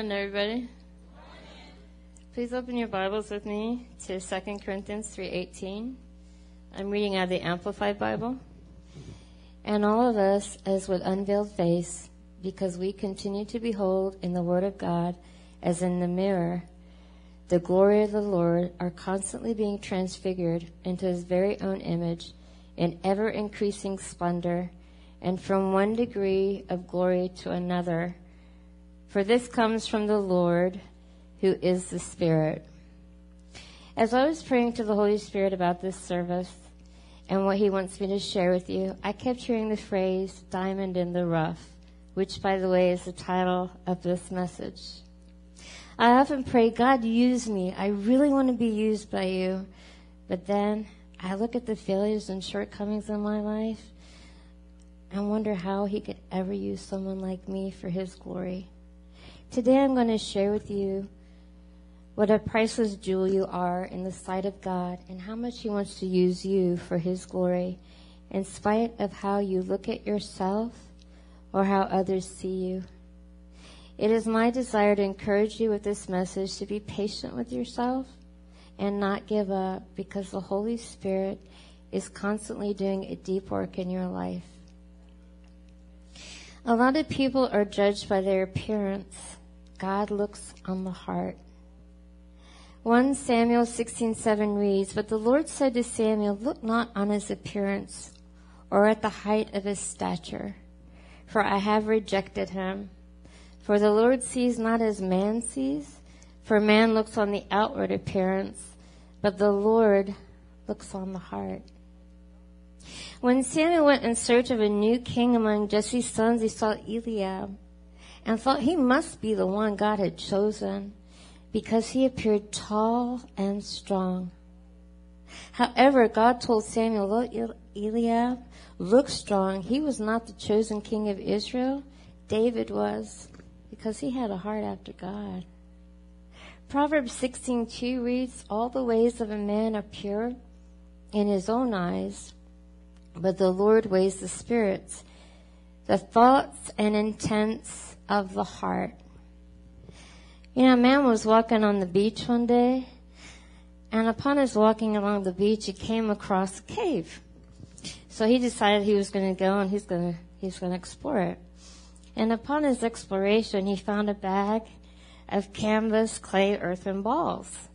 morning, everybody. Please open your Bibles with me to 2 Corinthians 3:18. I'm reading out of the Amplified Bible. And all of us, as with unveiled face, because we continue to behold in the Word of God as in the mirror the glory of the Lord, are constantly being transfigured into His very own image in ever increasing splendor, and from one degree of glory to another for this comes from the Lord, who is the Spirit. As I was praying to the Holy Spirit about this service and what He wants me to share with you, I kept hearing the phrase diamond in the rough, which, by the way, is the title of this message. I often pray, God, use me. I really want to be used by you. But then I look at the failures and shortcomings in my life and wonder how He could ever use someone like me for His glory. Today I'm going to share with you what a priceless jewel you are in the sight of God and how much He wants to use you for His glory in spite of how you look at yourself or how others see you. It is my desire to encourage you with this message to be patient with yourself and not give up because the Holy Spirit is constantly doing a deep work in your life. A lot of people are judged by their appearance God looks on the heart. 1 Samuel 16:7 reads, "But the Lord said to Samuel, Look not on his appearance or at the height of his stature, for I have rejected him. For the Lord sees not as man sees, for man looks on the outward appearance, but the Lord looks on the heart." When Samuel went in search of a new king among Jesse's sons, he saw Eliab and thought he must be the one God had chosen because he appeared tall and strong. However, God told Samuel, look, Eliab, look strong. He was not the chosen king of Israel. David was because he had a heart after God. Proverbs 16:2 reads, "All the ways of a man are pure in his own eyes, but the Lord weighs the spirits, the thoughts and intents of the heart. You know, a man was walking on the beach one day, and upon his walking along the beach, he came across a cave. So he decided he was going to go and he's going to he's going to explore it. And upon his exploration, he found a bag of canvas, clay, earth, and balls.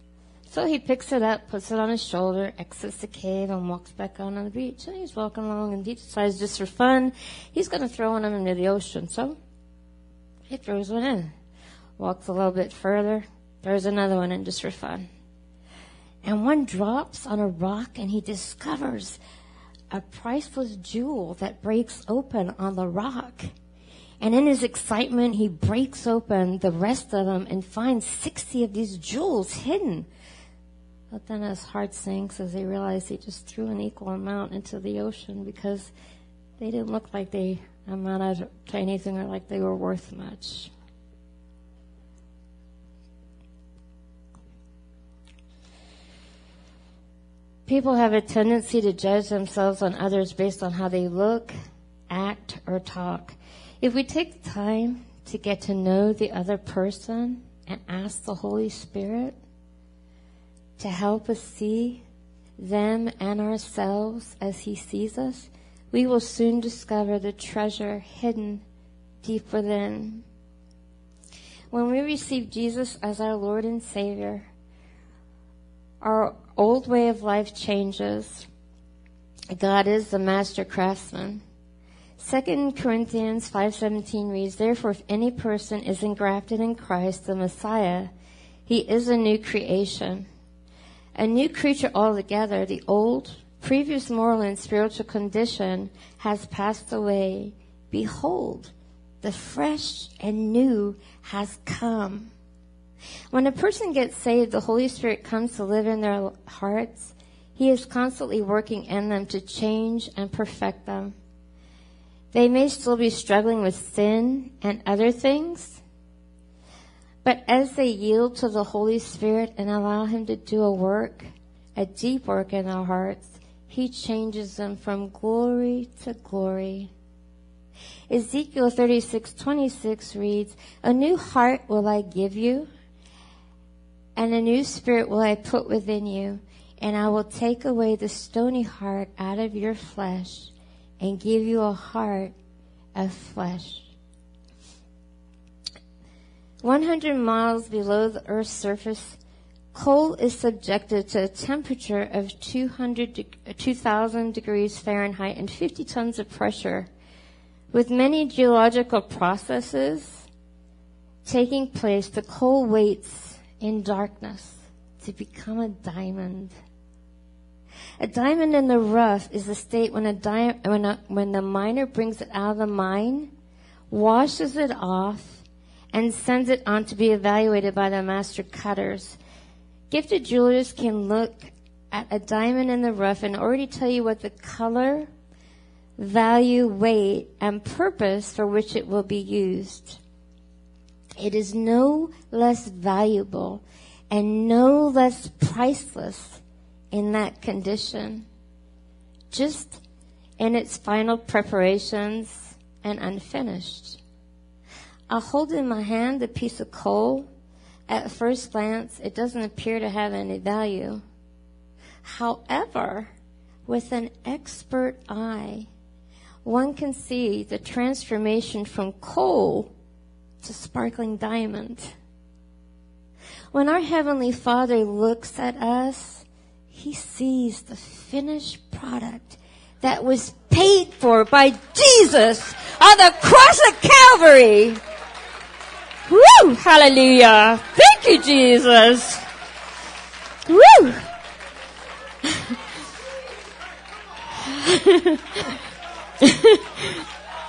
So he picks it up, puts it on his shoulder, exits the cave, and walks back on the beach. And he's walking along, and he decides just for fun, he's going to throw one into the ocean. So he throws one in. Walks a little bit further, throws another one in just for fun. And one drops on a rock and he discovers a priceless jewel that breaks open on the rock. And in his excitement, he breaks open the rest of them and finds 60 of these jewels hidden. But then his heart sinks as he realizes he just threw an equal amount into the ocean because they didn't look like they amounted to anything or like they were worth much. People have a tendency to judge themselves on others based on how they look, act, or talk. If we take the time to get to know the other person and ask the Holy Spirit to help us see them and ourselves as He sees us, we will soon discover the treasure hidden deep within. When we receive Jesus as our Lord and Savior, our old way of life changes. God is the master craftsman. 2 Corinthians 5:17 reads, "Therefore if any person is engrafted in Christ, the Messiah, he is a new creation, a new creature altogether. The old previous moral and spiritual condition has passed away. Behold, the fresh and new has come. When a person gets saved, the Holy Spirit comes to live in their hearts. He is constantly working in them to change and perfect them. They may still be struggling with sin and other things, but as they yield to the Holy Spirit and allow Him to do a work, a deep work in their hearts, he changes them from glory to glory. Ezekiel 36:26 reads, "A new heart will I give you, and a new spirit will I put within you, and I will take away the stony heart out of your flesh and give you a heart of flesh." 100 miles below the earth's surface, coal is subjected to a temperature of 200 2000 degrees Fahrenheit and 50 tons of pressure with many geological processes taking place, the coal waits in darkness to become a diamond. A diamond in the rough is the state when a di- when, a, when the miner brings it out of the mine, washes it off, and sends it on to be evaluated by the master cutters. Gifted jewelers can look at a diamond in the rough and already tell you what the color, value, weight, and purpose for which it will be used. It is no less valuable and no less priceless in that condition, just in its final preparations and unfinished. I'll hold in my hand a piece of coal. At first glance, it doesn't appear to have any value. However, with an expert eye, one can see the transformation from coal to sparkling diamond. When our Heavenly Father looks at us, He sees the finished product that was paid for by Jesus on the cross of Calvary. Woo! Hallelujah! Thank you, Jesus! Woo!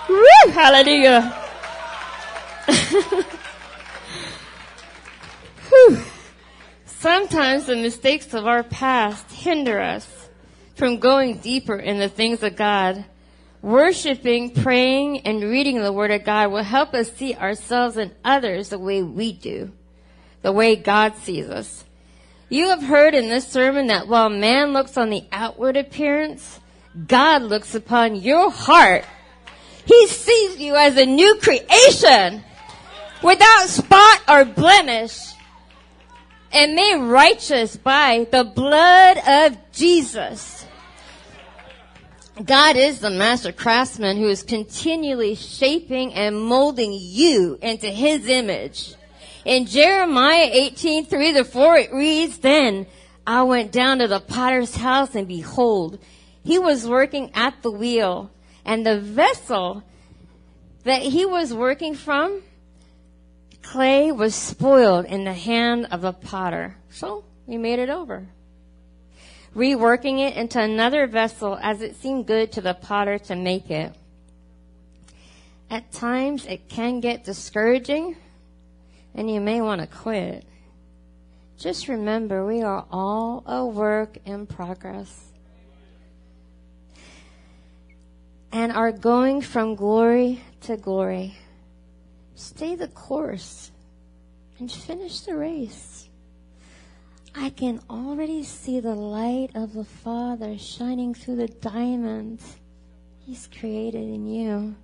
Woo! Hallelujah. Sometimes the mistakes of our past hinder us from going deeper in the things of God. Worshipping, praying, and reading the Word of God will help us see ourselves and others the way we do, the way God sees us. You have heard in this sermon that while man looks on the outward appearance, God looks upon your heart. He sees you as a new creation without spot or blemish and made righteous by the blood of Jesus. God is the master craftsman who is continually shaping and molding you into his image. In Jeremiah 18, 3 to 4, it reads, Then I went down to the potter's house and behold, he was working at the wheel and the vessel that he was working from, clay was spoiled in the hand of the potter. So he made it over. Reworking it into another vessel as it seemed good to the potter to make it. At times it can get discouraging and you may want to quit. Just remember we are all a work in progress. and are going from glory to glory. Stay the course and finish the race. I can already see the light of the Father shining through the diamonds He's created in you.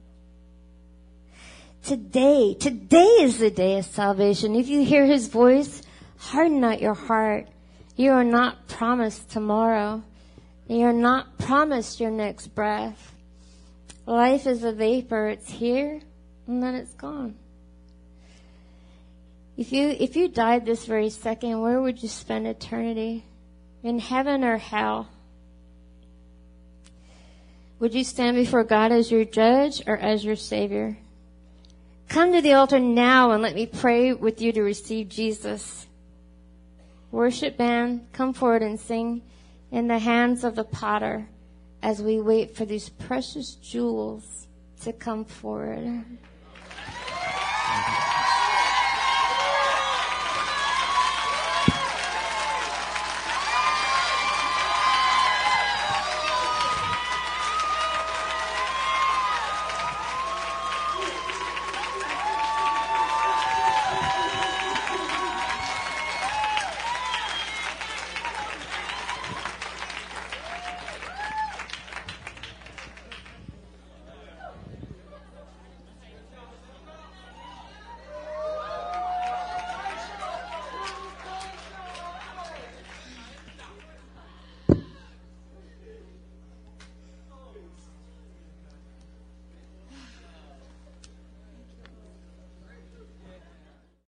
Today, today is the day of salvation. If you hear His voice, harden not your heart. You are not promised tomorrow. You are not promised your next breath. Life is a vapor. It's here and then it's gone. If you, if you died this very second, where would you spend eternity? In heaven or hell? Would you stand before God as your judge or as your savior? Come to the altar now and let me pray with you to receive Jesus. Worship band, come forward and sing in the hands of the potter as we wait for these precious jewels to come forward.